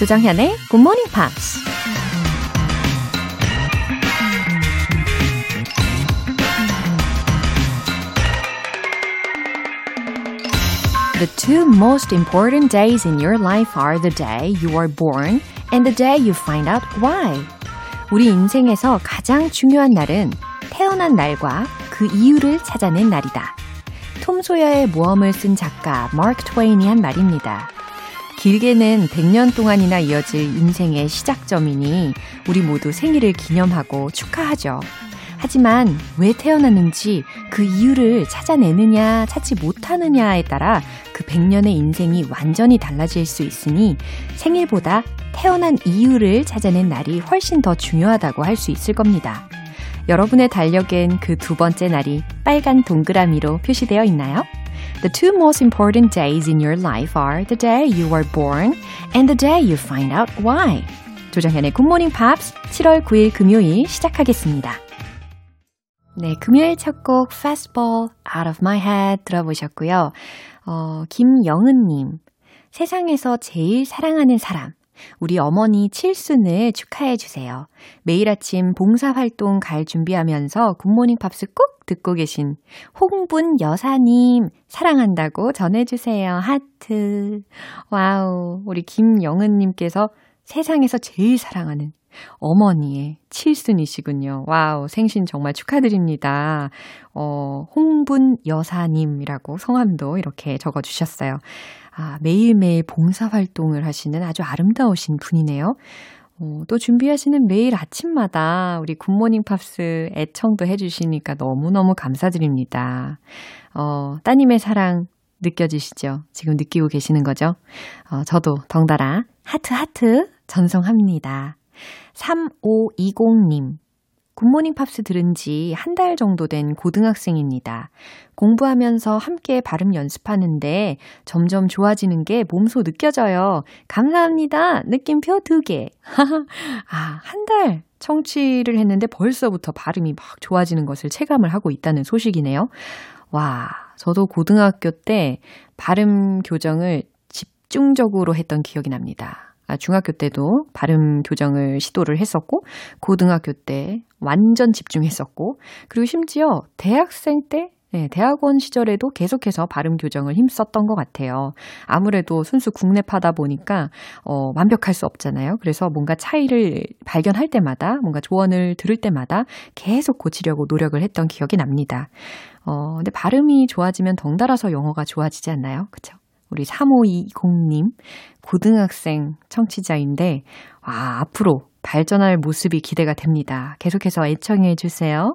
조정현의 Good Morning Pops. The two most important days in your life are the day you are born and the day you find out why. 우리 인생에서 가장 중요한 날은 태어난 날과 그 이유를 찾아낸 날이다. 톰 소여의 모험을 쓴 작가 마크 트웨인이 한 말입니다. 길게는 100년 동안이나 이어질 인생의 시작점이니 우리 모두 생일을 기념하고 축하하죠. 하지만 왜 태어났는지 그 이유를 찾아내느냐, 찾지 못하느냐에 따라 그 100년의 인생이 완전히 달라질 수 있으니 생일보다 태어난 이유를 찾아낸 날이 훨씬 더 중요하다고 할 수 있을 겁니다. 여러분의 달력엔 그 두 번째 날이 빨간 동그라미로 표시되어 있나요? The two most important days in your life are the day you were born and the day you find out why. 조정현의 굿모닝 팝스 7월 9일 금요일 시작하겠습니다. 네, 금요일 첫 곡 Fastball Out of My Head 들어보셨고요. 어, 김영은님, 세상에서 제일 사랑하는 사람. 우리 어머니 칠순을 축하해 주세요. 매일 아침 봉사활동 갈 준비하면서 굿모닝 팝스 꼭 듣고 계신 홍분 여사님 사랑한다고 전해주세요. 하트. 와우. 우리 김영은님께서 세상에서 제일 사랑하는 어머니의 칠순이시군요. 와우, 생신 정말 축하드립니다. 어, 홍분 여사님이라고 성함도 이렇게 적어주셨어요. 아, 매일매일 봉사활동을 하시는 아주 아름다우신 분이네요. 어, 또 준비하시는 매일 아침마다 우리 굿모닝 팝스 애청도 해주시니까 너무너무 감사드립니다. 어, 따님의 사랑 느껴지시죠? 지금 느끼고 계시는 거죠? 어, 저도 덩달아 하트 하트 전송합니다. 3520님. 굿모닝 팝스 들은 지 한 달 정도 된 고등학생입니다. 공부하면서 함께 발음 연습하는데 점점 좋아지는 게 몸소 느껴져요. 감사합니다. 느낌표 두 개. 아, 한 달 청취를 했는데 벌써부터 발음이 막 좋아지는 것을 체감을 하고 있다는 소식이네요. 와, 저도 고등학교 때 발음 교정을 집중적으로 했던 기억이 납니다. 아, 중학교 때도 발음 교정을 시도를 했었고, 고등학교 때 완전 집중했었고, 그리고 심지어 대학생 때 네, 대학원 시절에도 계속해서 발음 교정을 힘썼던 것 같아요. 아무래도 순수 국내파다 보니까 어, 완벽할 수 없잖아요. 그래서 뭔가 차이를 발견할 때마다 뭔가 조언을 들을 때마다 계속 고치려고 노력을 했던 기억이 납니다. 어, 근데 발음이 좋아지면 덩달아서 영어가 좋아지지 않나요? 그쵸? 우리 3520님, 고등학생 청취자인데, 아, 앞으로 발전할 모습이 기대가 됩니다. 계속해서 애청해 주세요.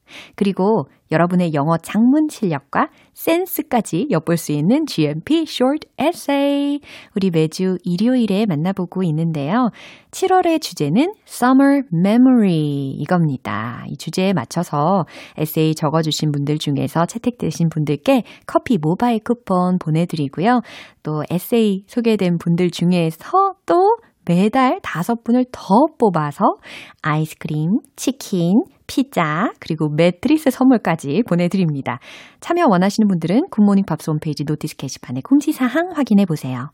그리고 여러분의 영어 작문 실력과 센스까지 엿볼 수 있는 GMP Short Essay. 우리 매주 일요일에 만나보고 있는데요. 7월의 주제는 Summer Memory 이겁니다. 이 주제에 맞춰서 에세이 적어주신 분들 중에서 채택되신 분들께 커피 모바일 쿠폰 보내드리고요. 또 에세이 소개된 분들 중에서 또 매달 다섯 분을 더 뽑아서 아이스크림, 치킨, 피자, 그리고 매트리스 선물까지 보내드립니다. 참여 원하시는 분들은 굿모닝 팝스 홈페이지 notice 게시판에 공지사항 확인해 보세요.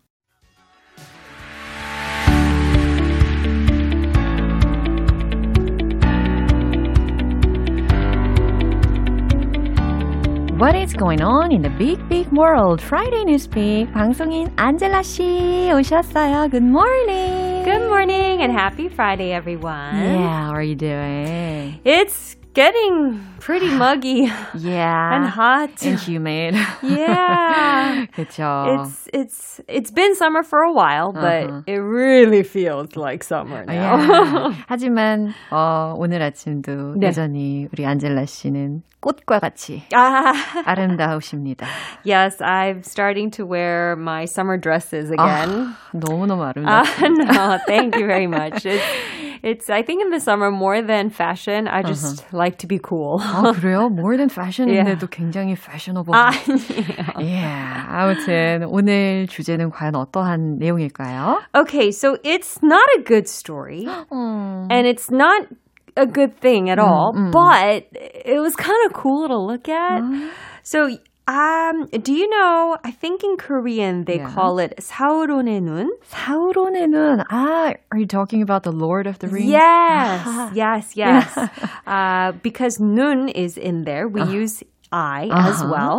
What is going on in the big big world? Friday Newspeak 방송인 안젤라 씨 오셨어요. Good morning. Good morning and happy Friday, everyone. Yeah, how are you doing? It's getting pretty muggy. Yeah. And hot. And humid. Yeah. 그쵸. It's it's it's been summer for a while, but Uh-huh. it really feels like summer now. Yeah. 하지만 어, 오늘 아침도 네. 여전히 우리 안젤라 씨는 꽃과 같이 Ah, 아름다우십니다. yes, I'm starting to wear my summer dresses again. 너무너무 Uh, 아름다우십니다. no, thank you very much. It's, It's, I think in the summer, more than fashion, I just like to be cool. 아, 그래요? More than fashion인데도 Yeah. 굉장히 fashionable. 아니에요. 예. 아무튼 오늘 주제는 과연 어떠한 내용일까요? Okay, so it's not a good story, 음. and it's not a good thing at all, mm. but it was kind of cool to look at. So, um, do you know? I think in Korean they Yeah. call it 사우론의 눈. 사우론의 눈. 아, are you talking about the Lord of the Rings? Yes, Ah. yes, yes. uh, because nun is in there, we use eye as Uh-huh, well.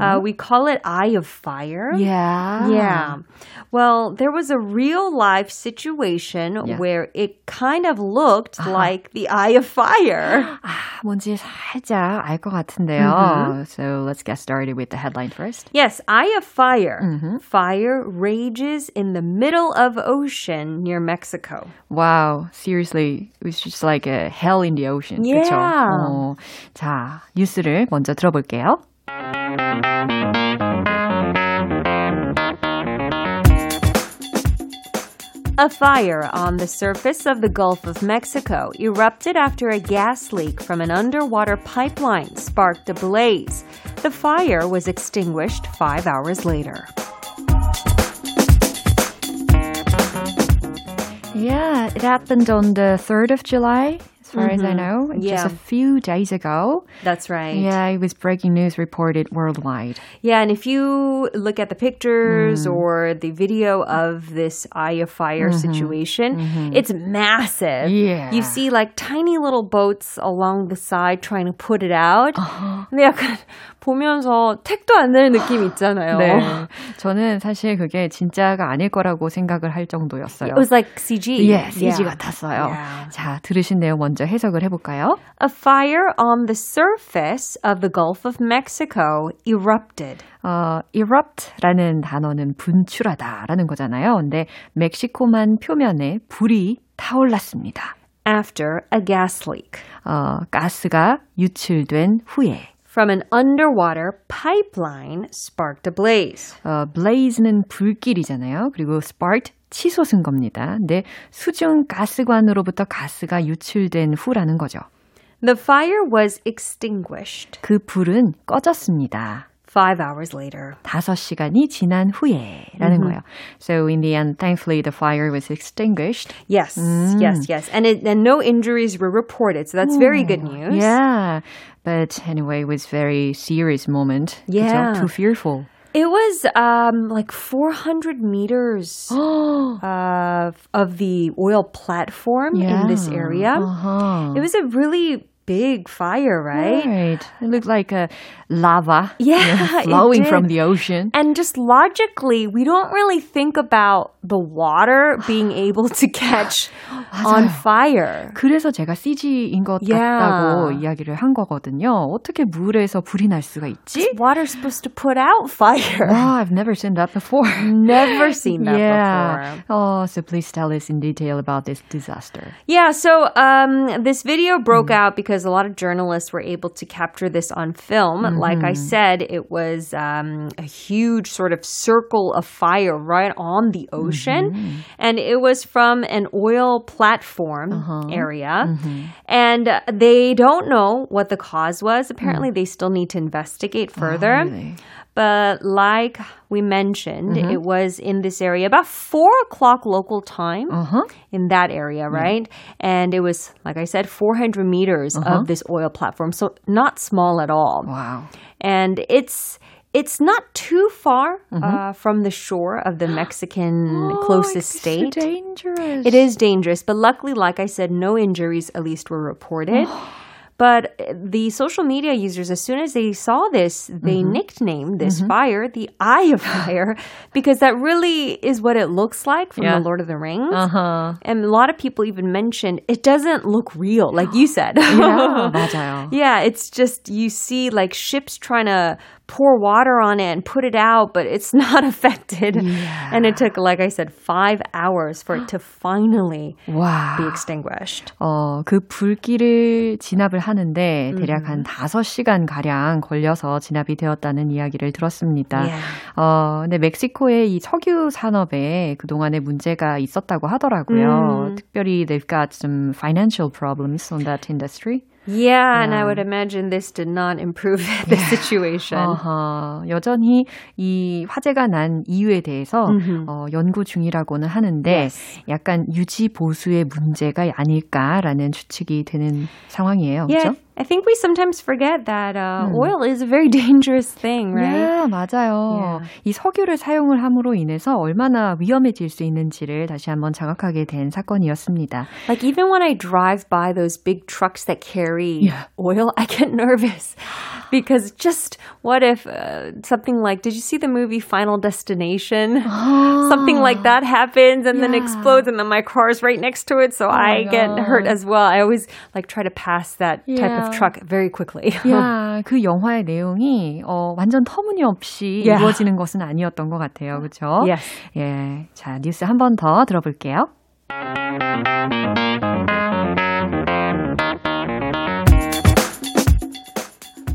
Uh, we call it eye of fire. Yeah. Yeah. Well, there was a real life situation Yeah. where it kind of looked like the eye of fire. 아, 뭔지 살짝 알 것 같은데요. So let's get started with the headline first. Yes, eye of fire. Fire rages in the middle of ocean near Mexico. Wow, seriously, it was just like a hell in the ocean. 그쵸? Yeah. 어, 자, 뉴스를 먼저 들어 볼게요. A fire on the surface of the Gulf of Mexico erupted after a gas leak from an underwater pipeline sparked a blaze. The fire was extinguished five hours later. Yeah, it happened on the 3rd of July, as far as I know, just Yeah. a few days ago. That's right. Yeah, it was breaking news reported worldwide. Yeah, and if you look at the pictures or the video of this eye of fire situation, it's massive. Yeah. You see like tiny little boats along the side trying to put it out. 근데 약간 보면서 택도 안 되는 느낌 있잖아요. 네. 저는 사실 그게 진짜가 아닐 거라고 생각을 할 정도였어요. It was like CG. 예, CG Yeah. 같았어요. Yeah. 자, 들으신 내용 먼저 해석을 해볼까요? A fire on the surface of the Gulf of Mexico erupted. 어, erupt라는 단어는 분출하다라는 거잖아요. 근데 멕시코만 표면에 불이 타올랐습니다. After a gas leak 어, 가스가 유출된 후에 from an underwater pipeline sparked a blaze. 어, blaze는 불길이잖아요. 그리고 sparked 치솟은 겁니다. 근데 수중 가스관으로부터 가스가 유출된 후라는 거죠. The fire was extinguished 그 불은 꺼졌습니다. five hours later. 다섯 시간이 지난 후에라는 거예요. So in the end, thankfully the fire was extinguished. Yes, yes, yes. And, it, and no injuries were reported, so that's very good news. Yeah. But anyway, it was very serious moment. 그죠? Yeah. Too fearful. It was um, like 400 meters uh, of the oil platform in this area. Uh-huh. It was a really big fire, right? Right. It looked like a lava Yeah, it flowing from did. the ocean. And just logically, we don't really think about the water being able to catch on fire. 그래서 제가 CG인 것 Yeah. 같다고 이야기를 한 거거든요. 어떻게 물에서 불이 날 수가 있지? Water's supposed to put out fire. Wow, I've never seen that before. Never seen that yeah. before. Oh, so please tell us in detail about this disaster. Yeah, so um, this video broke out because a lot of journalists were able to capture this on film. Like I said, it was um, a huge sort of circle of fire right on the ocean. And it was from an oil platform area. And uh, they don't know what the cause was. Apparently, they still need to investigate further. really? But like we mentioned, it was in this area about four o'clock local time Uh-huh. in that area, right? And it was, like I said, 400 meters of this oil platform. So not small at all. Wow. And it's, it's not too far uh, from the shore of the Mexican closest it's state. Dangerous. It is dangerous, but luckily, like I said, no injuries at least were reported. But the social media users, as soon as they saw this, they nicknamed this fire the Eye of Fire because that really is what it looks like from Yeah. the Lord of the Rings. Uh-huh. And a lot of people even mentioned it doesn't look real, like you said. Yeah, 맞아요. Yeah, it's just you see like ships trying to pour water on it and put it out, but it's not affected. And it took, like I said, five hours for it to finally 와. be extinguished. 어, 그 불길을 진압을 하는데 대략 한 5시간 가량 걸려서 진압이 되었다는 이야기를 들었습니다. Yeah. 어, 근데 멕시코의 이 석유 산업에 그동안에 문제가 있었다고 하더라고요. 음. 특별히 they've got some financial problems on that industry. Yeah, and I Yeah. would imagine this did not improve the situation. 어허, 여전히 이 화재가 난 이유에 대해서 음흠. 어, 연구 중이라고는 하는데 Yes. 약간 유지 보수의 문제가 아닐까라는 추측이 되는 상황이에요. Yeah, 그렇죠? I think we sometimes forget that uh, 음. oil is a very dangerous thing, right? 네, 맞아요. 이 석유를 사용을 함으로 인해서 얼마나 위험해질 수 있는지를 다시 한번 자각하게 된 사건이었습니다. Like even when I drive by those big trucks that carry Yeah. oil, I get nervous because just what if uh, something like did you see the movie Final Destination? Something like that happens and then Yeah. explodes and then my car is right next to it so I my get hurt God. as well. I always like try to pass that type Yeah. of truck very quickly. 야, 그 영화의 내용이 어, 완전 터무니없이 Yeah. 이루어지는 것은 아니었던 것 같아요. 그렇죠? Yes. 예. 자, 뉴스 한 번 더 들어볼게요.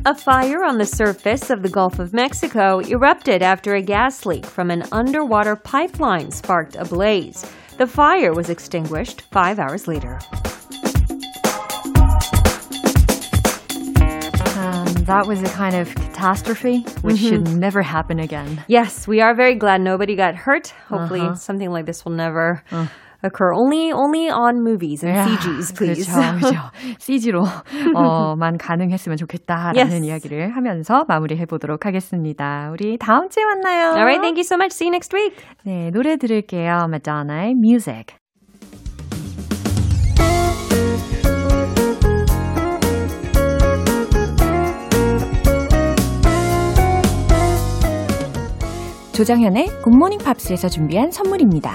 A fire on the surface of the Gulf of Mexico erupted after a gas leak from an underwater pipeline sparked a blaze. The fire was extinguished five hours later. Um, that was a kind of catastrophe which should never happen again. Yes, we are very glad nobody got hurt. Hopefully, Uh-huh. something like this will never occur. Only, only on movies and CGs, please. 그렇죠, 그렇죠. CG로 어만 가능했으면 좋겠다라는 Yes. 이야기를 하면서 마무리해 보도록 하겠습니다. 우리 다음 주에 만나요. All right, thank you so much. See you next week. 네, 노래 들을게요. 마돈나의 Music. 조정현의 굿모닝 팝스에서 준비한 선물입니다.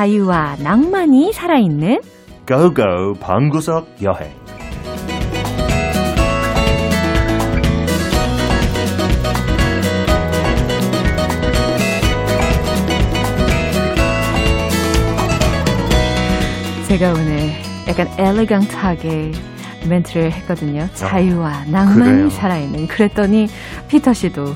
자유와 낭만이 살아있는 고고 방구석 여행. 제가 오늘 약간 엘레강트하게 멘트를 했거든요. 자유와 낭만이 그래요. 살아있는. 그랬더니 피터 씨도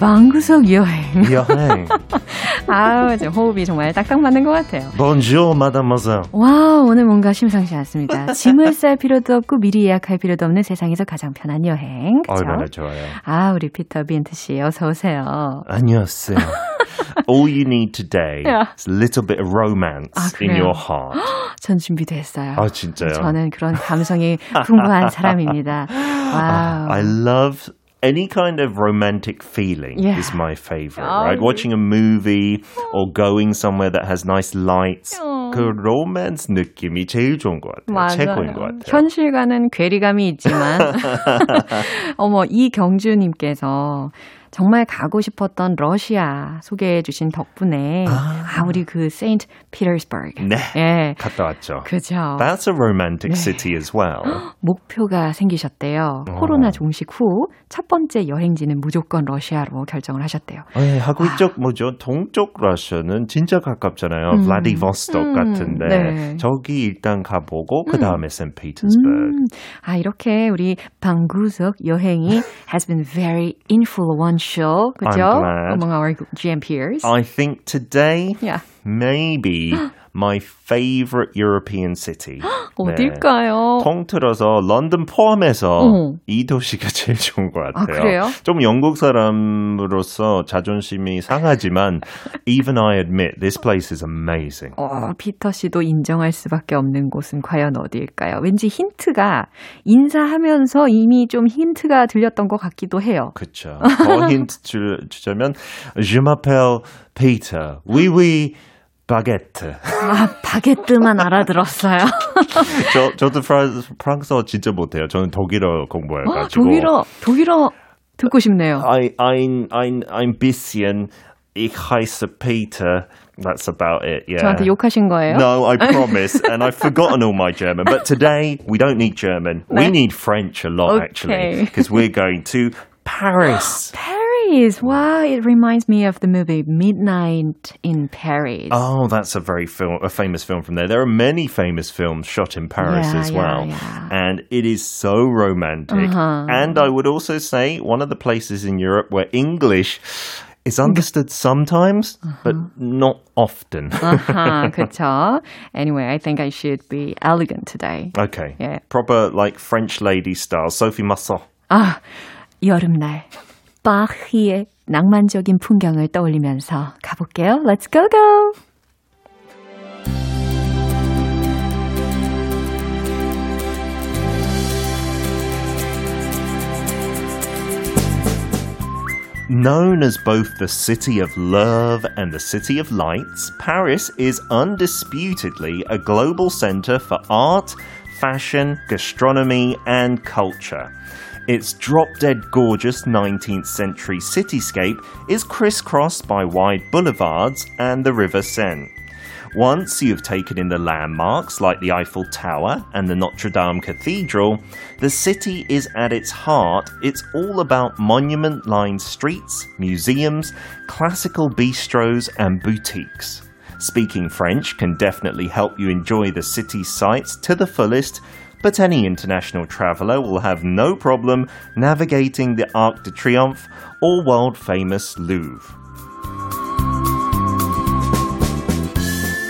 방구석 여행. 여행. 아, 이제 호흡이 정말 딱딱 맞는 것 같아요. Bonjour, mademoiselle. 와, 오늘 뭔가 심상치 않습니다. 짐을 쌀 필요도 없고 미리 예약할 필요도 없는 세상에서 가장 편한 여행. 얼마나 좋아요. 아, 우리 피터 빈트 씨 어서 오세요. 안녕하세요. All you need today Yeah. is a little bit of romance 아, in your heart. 전 준비됐어요. 아, 진짜요? 저는 그런 감성이 풍부한 사람입니다. 와우. I love any kind of romantic feeling Yeah. is my favorite, Oh, right? Watching a movie or going somewhere that has nice lights. 어. 그 로맨스 느낌이 제일 좋은 것 같아요. 맞아요. 최고인 것 같아요. 현실과는 괴리감이 있지만, 어머, 이경주님께서 정말 가고 싶었던 러시아 소개해 주신 덕분에, 아, 우리 그 세인트 피터스버그. 네. 예. 갔다 왔죠. 그죠. That's a romantic 네. city as well. 목표가 생기셨대요. 어. 코로나 종식 후 첫 번째 여행지는 무조건 러시아로 결정을 하셨대요. 네, 하고 이쪽 뭐죠? 동쪽 러시아는 진짜 가깝잖아요. 음. 블라디보스톡 음, 같은데 네. 저기 일단 가보고 그 다음에 세인트피터스버그. 음, 아, 이렇게 우리 방구석 여행이 has been very influential. 그죠? Among our GM peers. I think today yeah. maybe my favorite European city. 어딜까요? 통틀어서 런던 포함해서 어. 이 도시가 제일 좋은 것 아, 같아요. 그래요? 좀 영국 사람으로서 자존심이 상하지만 even I admit this place is amazing. 어, 피터 씨도 인정할 수밖에 없는 곳은 과연 어디일까요? 왠지 힌트가 인사하면서 이미 좀 힌트가 들렸던 것 같기도 해요. 그렇죠. 더 힌트 주, 주자면 Je m'appelle Peter. Oui, oui. 바게트. 아, 바게트만 알아들었어요. 저, 저도 프랑스, 프랑스어 진짜 못해요. 저는 독일어 공부해가지고. 아, 독일어, 독일어 듣고 싶네요. I, ein, ein, ein bisschen, ich heiße Peter. That's about it, yeah. 저한테 욕하신 거예요? No, I promise. and I've forgotten all my German. But today, we don't need German. We 네. need French a lot, Okay. actually. Because we're going to Paris. Paris. Wow, it reminds me of the movie Midnight in Paris. Oh, that's a very film, a famous film from there. There are many famous films shot in Paris Yeah, as yeah, well, yeah. and it is so romantic. Uh-huh. And I would also say one of the places in Europe where English is understood sometimes, but Uh-huh. not often. 아하, 그쵸. Anyway, I think I should be elegant today. okay, Yeah. proper like French lady style. Sophie Masson. 아, 여름날. 바히의 낭만적인 풍경을 떠올리면서 가볼게요. Let's go go! Known as both the city of love and the city of lights, Paris is undisputedly a global center for art, fashion, gastronomy, and culture. Its drop dead gorgeous 19th century cityscape is crisscrossed by wide boulevards and the River Seine. Once you've taken in the landmarks like the Eiffel Tower and the Notre Dame Cathedral, the city is at its heart. It's all about monument lined streets, museums, classical bistros, and boutiques. Speaking French can definitely help you enjoy the city's sights to the fullest, but any international traveller will have no problem navigating the Arc de Triomphe or world famous Louvre.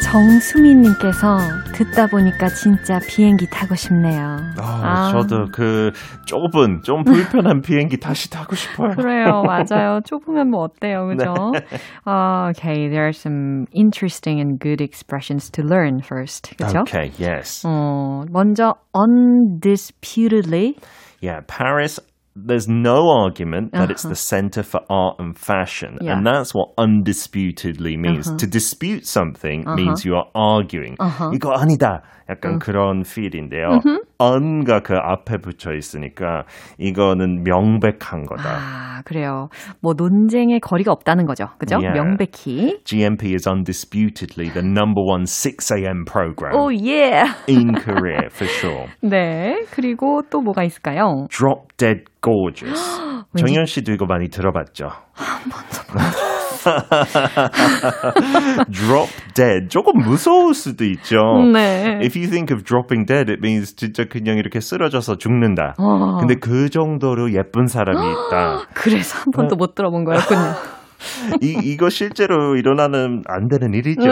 정수민님께서 듣다 보니까 진짜 비행기 타고 싶네요. 아, 저도 그 좁은 좀 불편한 비행기 다시 타고 싶어요. 그래요, 맞아요. 좁으면 뭐 어때요, 그죠? 아, okay, there are some interesting and good expressions to learn first, 그죠? Okay, yes. 어, 먼저 undisputedly Yeah, Paris there's no argument that it's the center for art and fashion. Yeah. And that's what undisputedly means. To dispute something means you are arguing. 이거 아니다. 약간 그런 feel인데요. Un가 그 앞에 붙여 있으니까 이거는 명백한 거다. 아, 그래요. 뭐 논쟁의 거리가 없다는 거죠. 그죠? Yeah. 명백히. GMP is undisputedly the number one 6 a.m. program 오, 예. in Korea for sure. 네. 그리고 또 뭐가 있을까요? Drop Dead Gorgeous. 정현 씨도 이거 많이 들어봤죠? Drop Dead. 조금 무서울 수도 있죠. 네. If you think of dropping dead, it means 진짜 그냥 이렇게 쓰러져서 죽는다. 어. 근데 그 정도로 예쁜 사람이 있다. 그래서 한 번도 못 들어본 거였군요. 이, 이거 실제로 일어나는 안 되는 일이죠.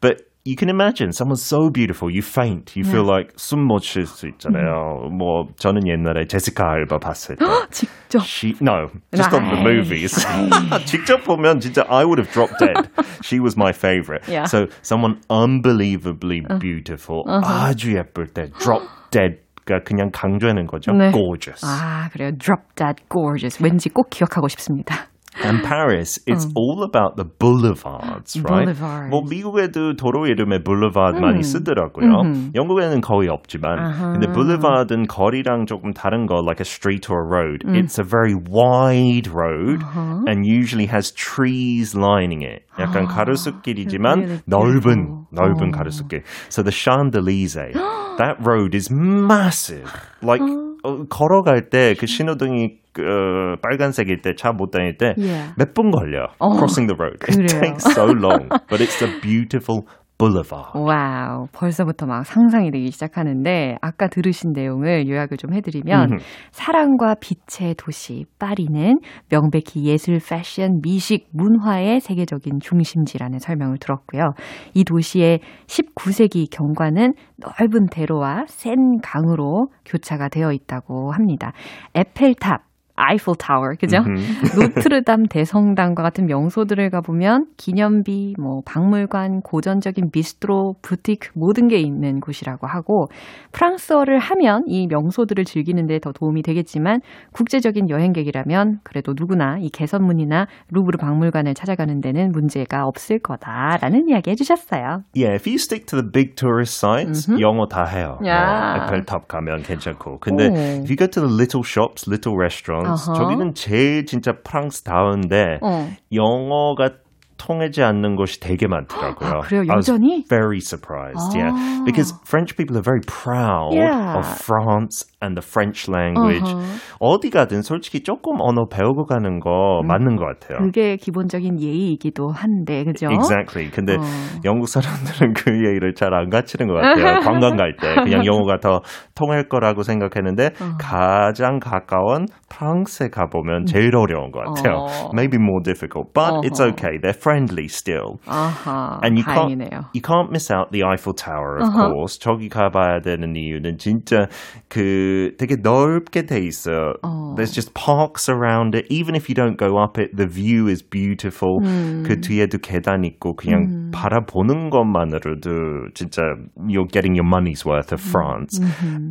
But you can imagine someone so beautiful, you faint, you feel like 숨 못 쉴 수 있잖아요. 뭐 저는 옛날에 제시카 알바 봤을 때. 직접. She no, just on the Right. movies. 직접 보면 진짜 I would have dropped dead. She was my favorite. Yeah. So someone unbelievably beautiful, 아주 예쁠 때 drop dead가 그냥 강조하는 거죠. 네. Gorgeous. 아, 그래요. Drop that gorgeous. 왠지 꼭 기억하고 싶습니다. And Paris, it's all about the boulevards, right? Boulevards. 뭐 미국에도 도로 이름에 boulevard 많이 쓰더라고요. 영국에는 거의 없지만, 근데 boulevard은 거리랑 조금 다른 거, like a street or a road. It's a very wide road and usually has trees lining it. 약간 가로수길이지만 really 넓은 beautiful. 넓은 가로수길. So the Champs-Élysées, that road is massive. Like 어, 걸어갈 때 그 신호등이 그, 빨간색일 때 차 못 다닐 때 Yeah. 몇분 걸려 crossing the road. It 그래요. takes so long, but it's a beautiful boulevard. 와우. 벌써부터 막 상상이 되기 시작하는데, 아까 들으신 내용을 요약을 좀 해드리면, 사랑과 빛의 도시, 파리는 명백히 예술, 패션, 미식, 문화의 세계적인 중심지라는 설명을 들었고요. 이 도시의 19세기 경관은 넓은 대로와 센 강으로 교차가 되어 있다고 합니다. 에펠탑, Eiffel Tower, 그죠? 노트르담 대성당과 같은 명소들을 가보면 기념비, 뭐 박물관, 고전적인 비스트로, 부티크 모든 게 있는 곳이라고 하고 프랑스어를 하면 이 명소들을 즐기는데 더 도움이 되겠지만 국제적인 여행객이라면 그래도 누구나 이 개선문이나 루브르 박물관을 찾아가는 데는 문제가 없을 거다라는 이야기 해주셨어요. Yeah, if you stick to the big tourist sites, 영어 다 해요. 야. 뭐, 에펠탑 가면 괜찮고. 근데 오. if you go to the little shops, little restaurants, 어허. 저기는 제일 진짜 프랑스다운데 어. 영어가 통하지 않는 곳이 되게 많더라고요. 아, 그래요? I was 여전히? very surprised, yeah. 아. Because French people are very proud Yeah. of France and the French language. 어허. 어디 가든 솔직히 조금 언어 배우고 가는 거 맞는 것 같아요. 그게 기본적인 예의이기도 한데, 그죠? Exactly. 근데 어. 영국 사람들은 그 예의를 잘 안 갖추는 것 같아요. 관광 갈 때 그냥 영어가 더 통할 거라고 생각했는데 어. 가장 가까운 프랑스에 가보면 제일 어려운 것 같아요. 어. Maybe more difficult, but it's 어허. okay. They're friendly still. 아하, And you can't, 다행이네요. you can't miss out the Eiffel Tower, of Uh-huh. course. 저기 가봐야 되는 이유는 진짜 그 되게 넓게 돼 있어요. 어. There's just parks around it. Even if you don't go up it, the view is beautiful. 그 뒤에도 계단 있고 그냥 바라보는 것만으로도 진짜 you're getting your money's worth of France.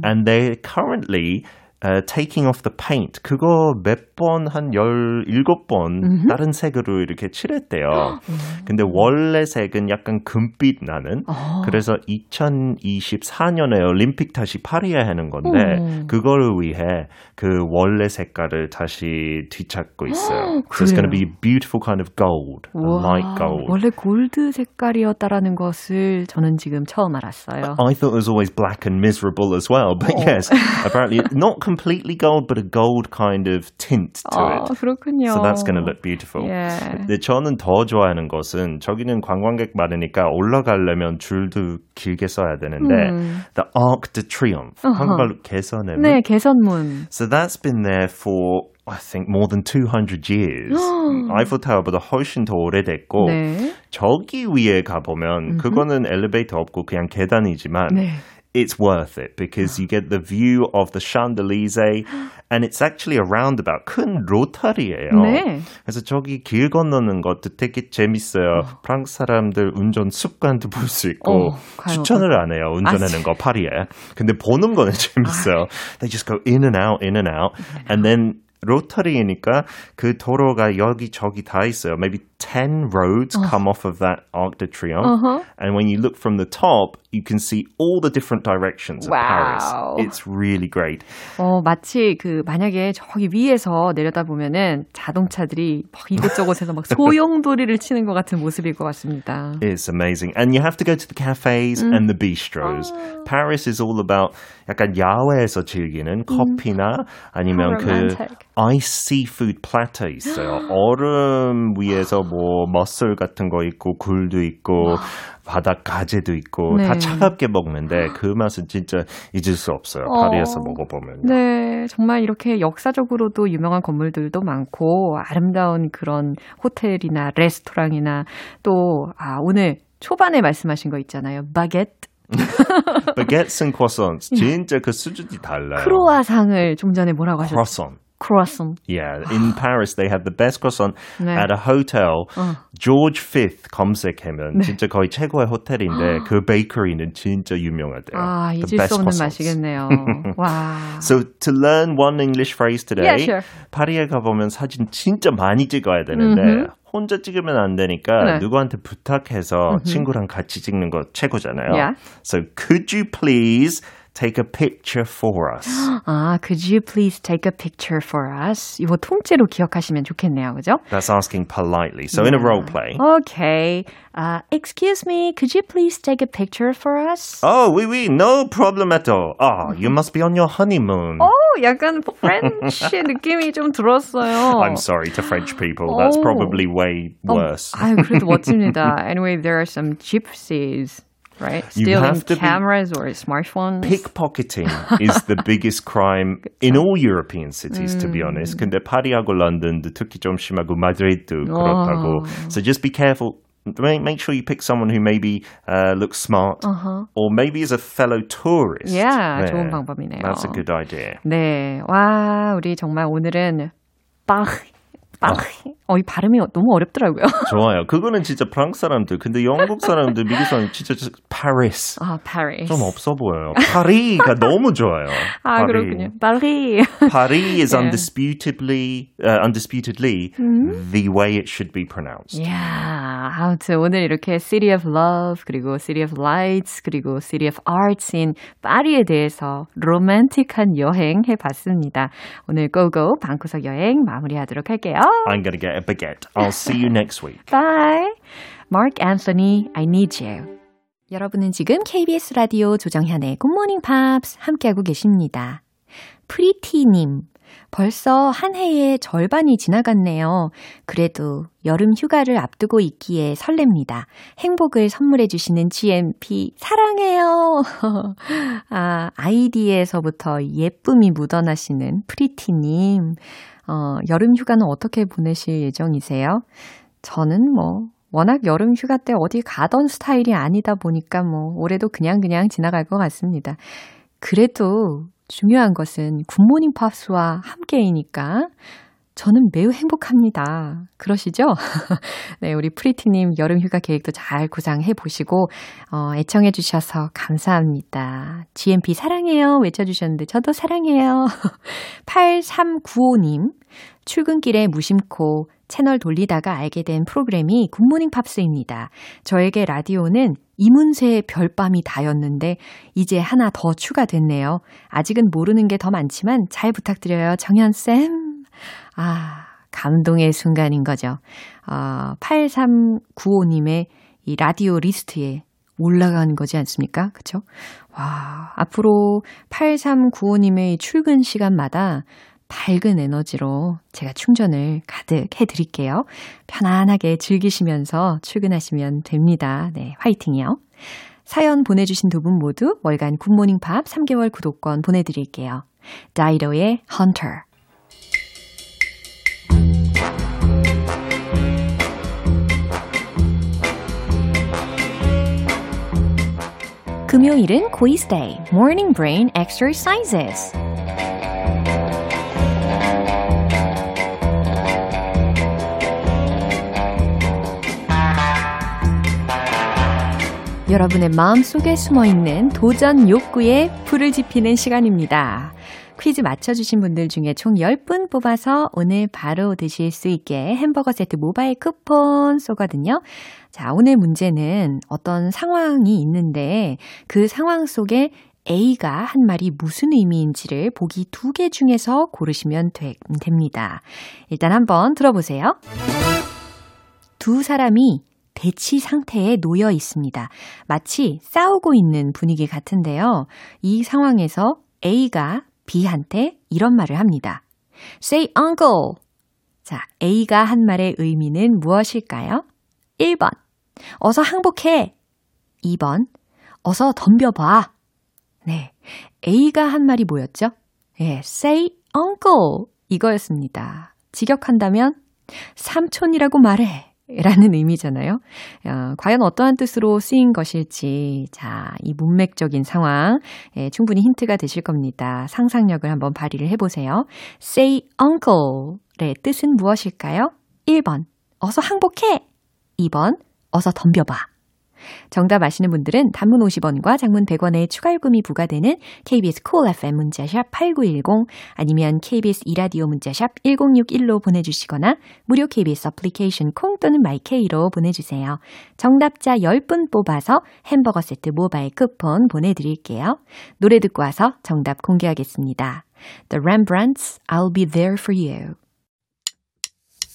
And they currently uh, taking off the paint. 그거 몇 번, 한 17번 다른 색으로 이렇게 칠했대요. 근데 원래 색은 약간 금빛 나는. 그래서 2024년에 올림픽 다시 파리에 하는 건데, 오. 그거를 위해 그 원래 색깔을 다시 뒤찾고 있어요. so it's going to be beautiful kind of gold, light gold. 원래 골드 색깔이었다라는 것을 저는 지금 처음 알았어요. I thought it was always black and miserable as well, but yes, apparently not completely gold, but a gold kind of tint to 아, it. 그렇군요. So that's going to look beautiful. 예. 근데 저는 더 좋아하는 것은 저기는 관광객 많으니까 올라가려면 줄도 길게 써야 되는데 the Arc de Triomphe 한국말로 개선의 네, 개선문. So that's been there for I think more than 200 years. 아이플 타워보다 훨씬 더 오래됐고 네. 저기 위에 가 보면 그거는 엘리베이터 없고 그냥 계단이지만 네. it's worth it because you get the view of the Champs-Élysées and it's actually a roundabout. 큰 로타리예요. 네. 그래서 저기 길 건너는 것도 되게 재밌어요. 프랑스 사람들 운전 습관도 볼 수 있고 어, 과연 추천을 안 해요. 운전하는 거 파리에. 근데 보는 거는 재밌어요. They just go in and out, in and out. And then 로터리니까 그 도로가 여기 저기 다 있어요. Maybe 10 roads come off of that Arc de Triomphe. Uh-huh. And when you look from the top, you can see all the different directions of. Paris. It's really great. 어, 마치 그 만약에 저기 위에서 내려다 보면은 자동차들이 막 이곳저곳에서 막 소용돌이를 치는 것 같은 모습일 것 같습니다. It's amazing. And you have to go to the cafes and the bistros. Paris is all about 약간 야외에서 즐기는 커피나 아니면 그 romantic. ice seafood platter 있어요. 얼음 위에서 뭐 머슬 같은 거 있고 굴도 있고 바닥 가재도 있고 다 네. 차갑게 먹는데 그 맛은 진짜 잊을 수 없어요. 어. 파리에서 먹어보면. 네, 정말 이렇게 역사적으로도 유명한 건물들도 많고 아름다운 그런 호텔이나 레스토랑이나 또 아, 오늘 초반에 말씀하신 거 있잖아요. 바게트, Baguettes and croissants 진짜 그 수준이 달라요. 크로아상을 좀 전에 뭐라고 하셨죠? 크로아상. Yeah, in Paris they have the best croissant 네. at a hotel. George V 검색하면 네. 진짜 거의 최고의 호텔인데 그 베이커리는 진짜 유명하대요. 아, 잊을 수 없는. 맛이겠네요. 와. So to learn one English phrase today, Yeah, sure. 파리에 가보면 사진 진짜 많이 찍어야 되는데 혼자 찍으면 안 되니까 네. 누구한테 부탁해서 친구랑 같이 찍는 거 최고잖아요. Yeah. So could you please take a picture for us? 아, could you please take a picture for us? 이거 통째로 기억하시면 좋겠네요. 그죠? That's asking politely. So in a role play. Okay. Uh, excuse me, could you please take a picture for us? Oh, oui, oui, no problem at all. Oh, you must be on your honeymoon. 오, 약간 프렌치 느낌이 좀 들었어요. I'm sorry to French people. That's Oh. probably way worse. 아유, 그래도 멋집니다. Anyway, there are some gypsies, right? You Stealing have to be- cameras or smartphones. Pickpocketing is the biggest crime in all European cities, to be honest. 근데 파리하고 런던도 특히 좀 심하고 마드리드도 그렇다고. So just be careful. make, make sure you pick someone who maybe uh, looks smart Uh-huh. or maybe is a fellow tourist. Yeah, 네. 좋은 방법이네요. That's a good idea. 네. 와, 우리 정말 오늘은 빵, 빵. 어, 이 발음이 너무 어렵더라고요. 좋아요. 그거는 진짜 프랑스 사람들. 근데 영국 사람들, 미국 사람들 진짜 저- Paris. 아, Paris. 좀 없어 보여요. 파리가 너무 좋아요. 아, 파리. 그렇군요. 파리. Paris is Yeah. undisputedly, uh, undisputedly the way it should be pronounced. 이야, 아무튼 오늘 이렇게 City of Love, 그리고 City of Lights, 그리고 City of Arts인 파리에 대해서 로맨틱한 여행 해봤습니다. 오늘 고고 방구석 여행 마무리하도록 할게요. I'm going to get a baguette. I'll see you next week. Bye. Marc Anthony, I need you. 여러분은 지금 KBS 라디오 조정현의 굿모닝 팝스 함께하고 계십니다. 프리티님, 벌써 한 해의 절반이 지나갔네요. 그래도 여름 휴가를 앞두고 있기에 설렙니다. 행복을 선물해주시는 GMP, 사랑해요! 아, 아이디에서부터 예쁨이 묻어나시는 프리티님. 어, 여름 휴가는 어떻게 보내실 예정이세요? 저는 뭐, 워낙 여름 휴가 때 어디 가던 스타일이 아니다 보니까 뭐, 올해도 그냥 그냥 지나갈 것 같습니다. 그래도 중요한 것은 굿모닝 팝스와 함께이니까 저는 매우 행복합니다. 그러시죠? 네, 우리 프리티님 여름 휴가 계획도 잘 구상해 보시고, 어, 애청해 주셔서 감사합니다. GMP 사랑해요. 외쳐주셨는데, 저도 사랑해요. 8395님, 출근길에 무심코 채널 돌리다가 알게 된 프로그램이 굿모닝 팝스입니다. 저에게 라디오는 이문세의 별밤이 다였는데 이제 하나 더 추가됐네요. 아직은 모르는 게 더 많지만 잘 부탁드려요. 정현쌤. 아, 감동의 순간인 거죠. 어, 8395님의 이 라디오 리스트에 올라간 거지 않습니까? 그쵸? 와, 앞으로 8395님의 출근 시간마다 밝은 에너지로 제가 충전을 가득 해드릴게요. 편안하게 즐기시면서 출근하시면 됩니다. 네, 화이팅이요. 사연 보내주신 두 분 모두 월간 굿모닝 팝 3개월 구독권 보내드릴게요. Dido의 Hunter. 금요일은 quiz day, morning brain exercises. 여러분의 마음 속에 숨어 있는 도전 욕구에 불을 지피는 시간입니다. 퀴즈 맞춰주신 분들 중에 총 10분 뽑아서 오늘 바로 드실 수 있게 햄버거 세트 모바일 쿠폰 쏘거든요. 자, 오늘 문제는 어떤 상황이 있는데 그 상황 속에 A가 한 말이 무슨 의미인지를 보기 두 개 중에서 고르시면 되, 됩니다. 일단 한번 들어보세요. 두 사람이 대치 상태에 놓여 있습니다. 마치 싸우고 있는 분위기 같은데요. 이 상황에서 A가 B한테 이런 말을 합니다. Say uncle. 자, A가 한 말의 의미는 무엇일까요? 1번. 어서 항복해. 2번. 어서 덤벼봐. 네. A가 한 말이 뭐였죠? 예, say uncle. 이거였습니다. 직역한다면 삼촌이라고 말해. 라는 의미잖아요. 어, 과연 어떠한 뜻으로 쓰인 것일지, 자, 이 문맥적인 상황, 예, 충분히 힌트가 되실 겁니다. 상상력을 한번 발휘를 해보세요. say uncle의 뜻은 무엇일까요? 1번, 어서 항복해! 2번, 어서 덤벼봐. 정답 아시는 분들은 단문 50원과 장문 100원의 추가 요금이 부과되는 KBS cool FM 문자샵 8910 아니면 KBS 이라디오 문자샵 1061로 보내주시거나 무료 KBS 애플리케이션 콩 또는 마이케이로 보내주세요. 정답자 10분 뽑아서 햄버거 세트 모바일 쿠폰 보내드릴게요. 노래 듣고 와서 정답 공개하겠습니다. The Rembrandts, I'll be there for you.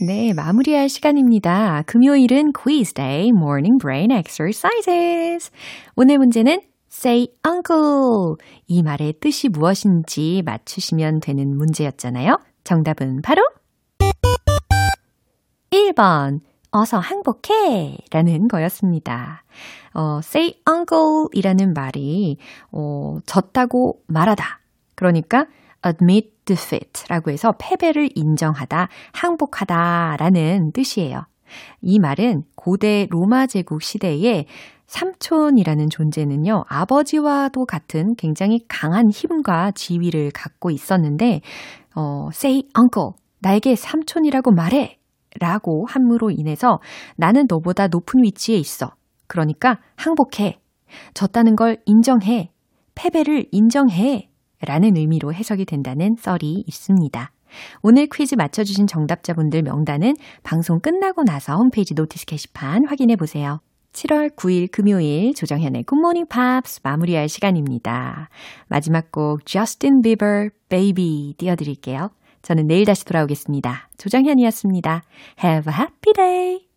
네, 마무리할 시간입니다. 금요일은 quiz day, morning brain exercises. 오늘 문제는 say uncle. 이 말의 뜻이 무엇인지 맞추시면 되는 문제였잖아요. 정답은 바로 1번. 어서 항복해! 라는 거였습니다. 어, say uncle 이라는 말이, 어, 졌다고 말하다. 그러니까 admit defeat 라고 해서 패배를 인정하다, 항복하다 라는 뜻이에요. 이 말은 고대 로마 제국 시대에 삼촌이라는 존재는요, 아버지와도 같은 굉장히 강한 힘과 지위를 갖고 있었는데, 어, say uncle, 나에게 삼촌이라고 말해! 라고 함으로 인해서 나는 너보다 높은 위치에 있어. 그러니까 항복해. 졌다는 걸 인정해. 패배를 인정해. 라는 의미로 해석이 된다는 썰이 있습니다. 오늘 퀴즈 맞춰주신 정답자분들 명단은 방송 끝나고 나서 홈페이지 notice 게시판 확인해 보세요. 7월 9일 금요일 조정현의 굿모닝 팝스 마무리할 시간입니다. 마지막 곡 Justin Bieber Baby 띄워드릴게요. 저는 내일 다시 돌아오겠습니다. 조정현이었습니다. Have a happy day!